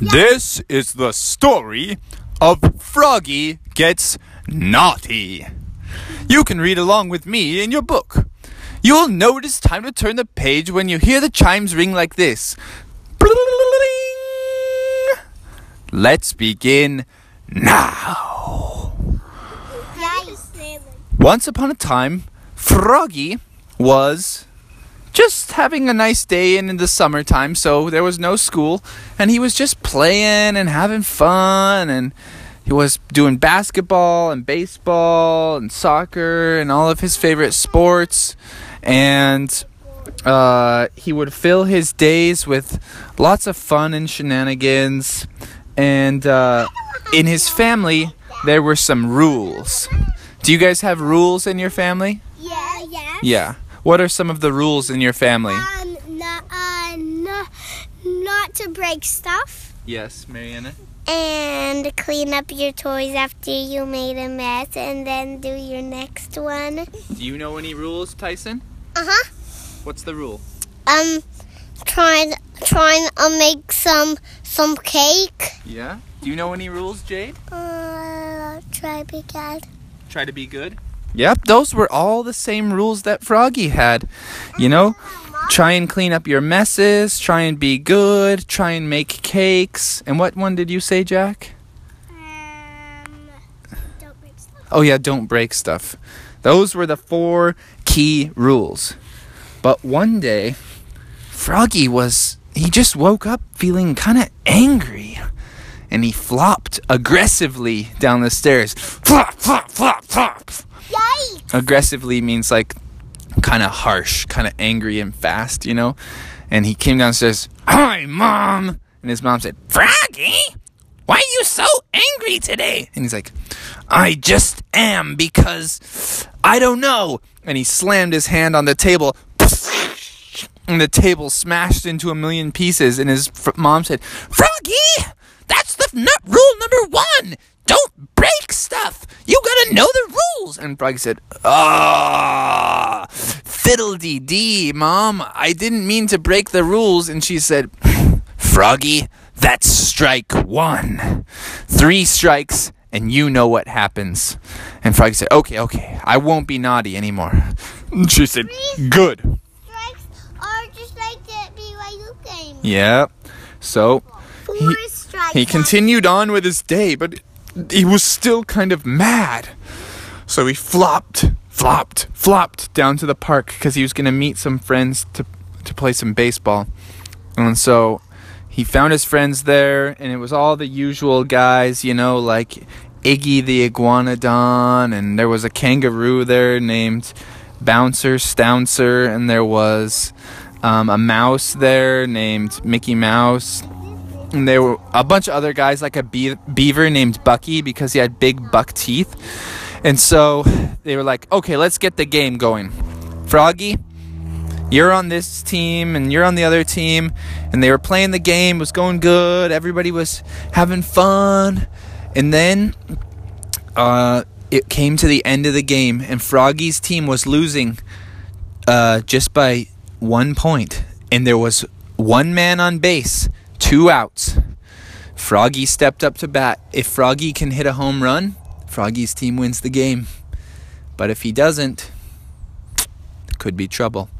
This is the story of Froggy Gets Naughty. You can read along with me in your book. You'll know it is time to turn the page when you hear the chimes ring like this. Let's begin now. Once upon a time, Froggy was just having a nice day in, in the summertime, so there was no school, and he was just playing and having fun, and he was doing basketball and baseball and soccer and all of his favorite sports, and uh, he would fill his days with lots of fun and shenanigans, and uh, in his family there were some rules. Do you guys have rules in your family? Yeah, yeah. Yeah. What are some of the rules in your family? Um, not, uh, no, not to break stuff. Yes, Mariana. And clean up your toys after you made a mess, and then do your next one. Do you know any rules, Tyson? Uh huh. What's the rule? Um, trying, trying to make some, some cake. Yeah. Do you know any rules, Jade? Uh, try be good. Try to be good. Yep, those were all the same rules that Froggy had. You know, try and clean up your messes, try and be good, try and make cakes. And what one did you say, Jack? Um, don't break stuff. Oh, yeah, don't break stuff. Those were the four key rules. But one day, Froggy was. He just woke up feeling kind of angry. And he flopped aggressively down the stairs. Flop, flop, flop, flop. Yikes! Aggressively means like kind of harsh, kind of angry and fast, you know? And he came downstairs, Hi, Mom! And his mom said, Froggy, why are you so angry today? And he's like, I just am because I don't know. And he slammed his hand on the table. And the table smashed into a million pieces. And his fr- mom said, Froggy, that's the nut rule number one. Don't break stuff. You gotta know the rules. And Froggy said, Ah, fiddle-dee dee, mom. I didn't mean to break the rules. And she said, Froggy, that's strike one. Three strikes, and you know what happens. And Froggy said, Okay, okay, I won't be naughty anymore. And she said, Good. Strikes are just like BYU game. Yep. So Four he, strikes. he continued on with his day, but he was still kind of mad. So he flopped, flopped, flopped down to the park because he was going to meet some friends to, to play some baseball. And so he found his friends there, and it was all the usual guys, you know, like Iggy the Iguanodon, and there was a kangaroo there named Bouncer Stouncer, and there was um, a mouse there named Mickey Mouse. And there were a bunch of other guys, like a bee- beaver named Bucky, because he had big buck teeth. And so they were like, okay, let's get the game going. Froggy, you're on this team and you're on the other team. And they were playing the game, it was going good, everybody was having fun. And then uh, it came to the end of the game, and Froggy's team was losing uh, just by one. And there was one man on base, two outs. Froggy stepped up to bat. If Froggy can hit a home run, Froggy's team wins the game. But if he doesn't, it could be trouble.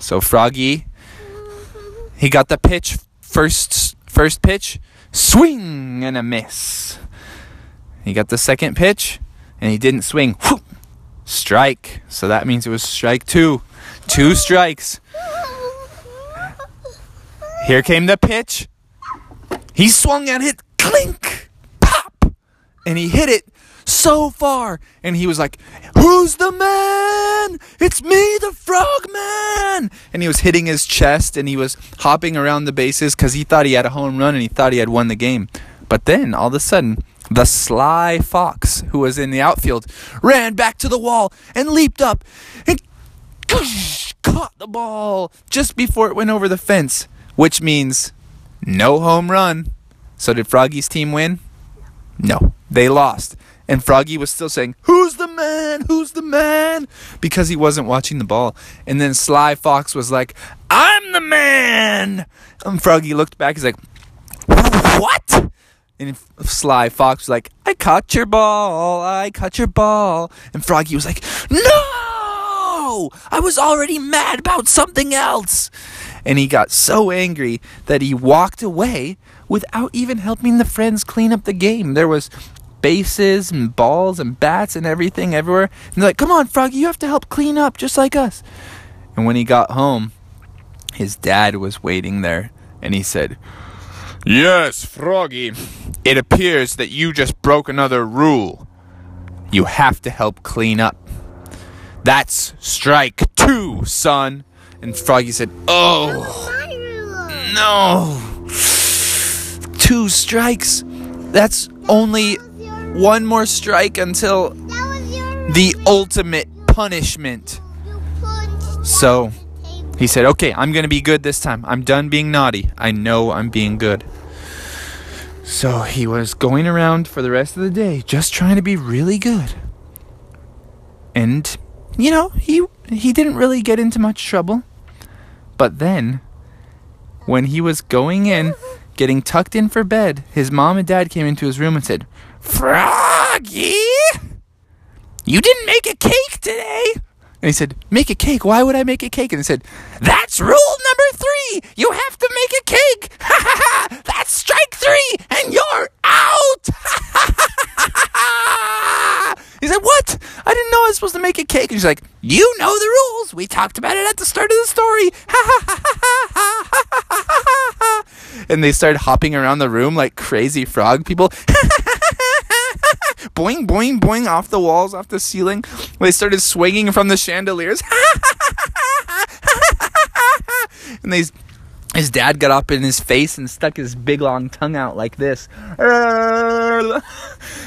So Froggy, he got the pitch first first pitch, swing and a miss. He got the second pitch and he didn't swing. Whoop, strike. So that means it was strike 2. Two strikes. Here came the pitch. He swung at it, clink, pop, and he hit it so far. And he was like, Who's the man? It's me, the frogman. And he was hitting his chest and he was hopping around the bases because he thought he had a home run and he thought he had won the game. But then all of a sudden, the sly fox, who was in the outfield, ran back to the wall and leaped up and caught the ball just before it went over the fence, which means no home run. So did Froggy's team win? No, they lost. And Froggy was still saying, Who's the man? Who's the man? Because he wasn't watching the ball. And then Sly Fox was like, I'm the man. And Froggy looked back. He's like, What? And Sly Fox was like, I caught your ball, I caught your ball. And Froggy was like, No! I was already mad about something else. And he got so angry that he walked away without even helping the friends clean up the game. There was bases and balls and bats and everything everywhere. And they're like, Come on, Froggy, you have to help clean up just like us. And when he got home, his dad was waiting there and he said, Yes, Froggy, it appears that you just broke another rule. You have to help clean up. That's strike two, son. And Froggy said, Oh, no. Two strikes. That's only one more strike until the ultimate punishment. So he said, Okay, I'm going to be good this time. I'm done being naughty. I know I'm being good. So he was going around for the rest of the day just trying to be really good. And you know, he he didn't really get into much trouble. But then when he was going in, getting tucked in for bed, his mom and dad came into his room and said, "Froggy, you didn't make a cake today." And he said, Make a cake. Why would I make a cake? And he said, That's rule number three. You have to make a cake. Ha ha ha. That's strike three. And you're out. he said, What? I didn't know I was supposed to she's like, You know the rules. We talked about it at the start of the story. and they started hopping around the room like crazy frog people boing, boing, boing off the walls, off the ceiling. They started swinging from the chandeliers. and they, his dad got up in his face and stuck his big long tongue out like this.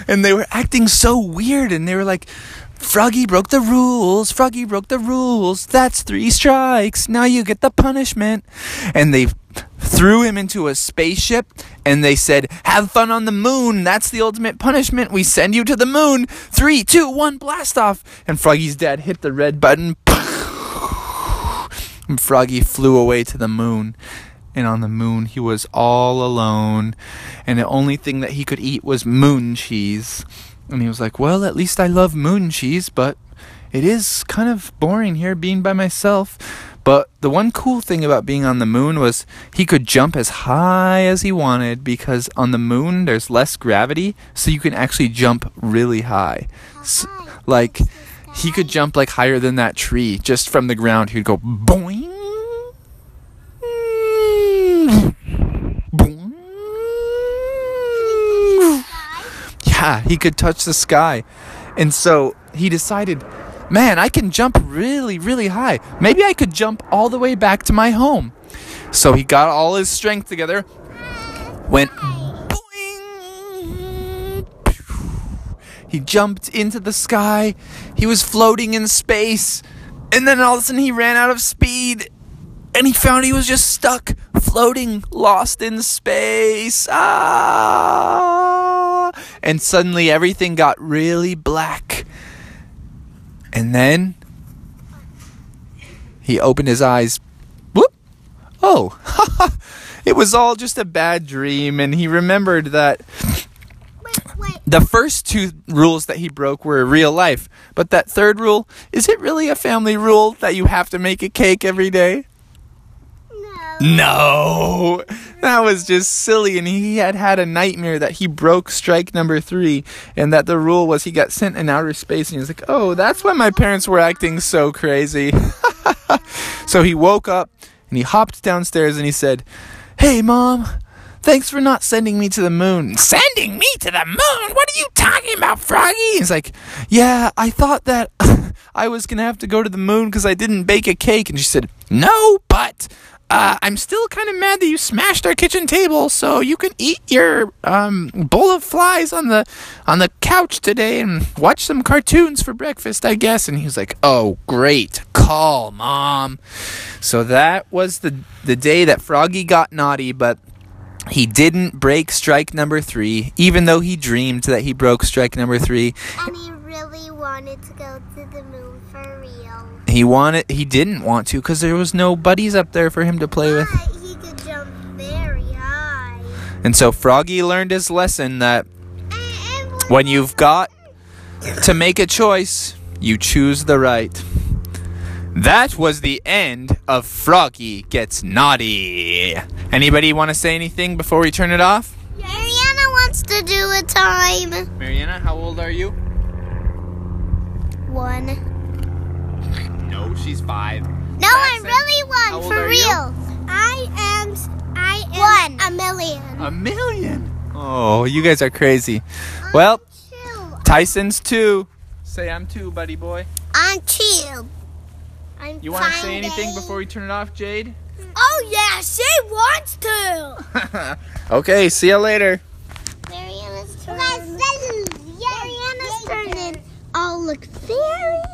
And they were acting so weird, and they were like, Froggy broke the rules. Froggy broke the rules. That's three strikes. Now you get the punishment. And they threw him into a spaceship and they said, Have fun on the moon. That's the ultimate punishment. We send you to the moon. Three, two, one, blast off. And Froggy's dad hit the red button. And Froggy flew away to the moon. And on the moon, he was all alone. And the only thing that he could eat was moon cheese. And he was like, Well, at least I love moon cheese, but it is kind of boring here being by myself. But the one cool thing about being on the moon was he could jump as high as he wanted because on the moon there's less gravity, so you can actually jump really high. S like he could jump like higher than that tree just from the ground. He'd go boing. Yeah, he could touch the sky. And so he decided, man, I can jump really, really high. Maybe I could jump all the way back to my home. So he got all his strength together, went boing. He jumped into the sky. He was floating in space. And then all of a sudden he ran out of speed and he found he was just stuck floating lost in space ah and suddenly everything got really black. And then he opened his eyes. Whoop. Oh it was all just a bad dream. And he remembered that the first two rules that he broke were real life. But that third rule is it really a family rule that you have to make a cake every day no, that was just silly. And he had had a nightmare that he broke strike number three, and that the rule was he got sent in outer space. And he was like, "Oh, that's why my parents were acting so crazy." so he woke up and he hopped downstairs and he said, "Hey, mom." Thanks for not sending me to the moon. Sending me to the moon? What are you talking about, Froggy? He's like, Yeah, I thought that I was going to have to go to the moon because I didn't bake a cake. And she said, No, but uh, I'm still kind of mad that you smashed our kitchen table, so you can eat your um, bowl of flies on the on the couch today and watch some cartoons for breakfast, I guess. And he was like, "Oh, great call, mom." So that was the the day that Froggy got naughty, but he didn't break strike number three, even though he dreamed that he broke strike number three. He really wanted to go to the moon for real. He wanted. He didn't want to because there was no buddies up there for him to play with. He could jump very high. And so Froggy learned his lesson that when you've got to make a choice, you choose the right. That was the end of Froggy Gets Naughty. Anybody want to say anything before we turn it off? Mariana wants to do a time. Mariana, how old are you? One. No, she's five. No, I'm really one for are you? real. I am. I am one. A million. A million. Oh, you guys are crazy. Well, Two. Tyson's two. Say I'm two, buddy boy. I'm two. I'm You want to say anything finding- before we turn it off, Jade? Oh yeah, she wants to. okay, see you later. Mariana's turn. Mariana's turn. All look very